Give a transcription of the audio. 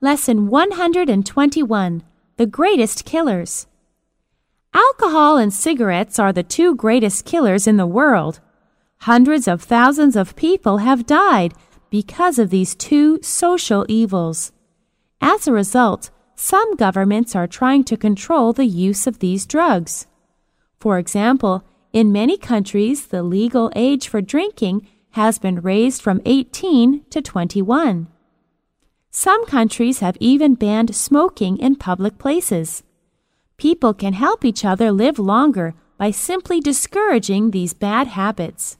Lesson 121 The Greatest Killers. Alcohol and cigarettes are the two greatest killers in the world. Hundreds of thousands of people have died because of these two social evils. As a result, some governments are trying to control the use of these drugs. For example, in many countries, the legal age for drinking has been raised from 18 to 21. Some countries have even banned smoking in public places. People can help each other live longer by simply discouraging these bad habits.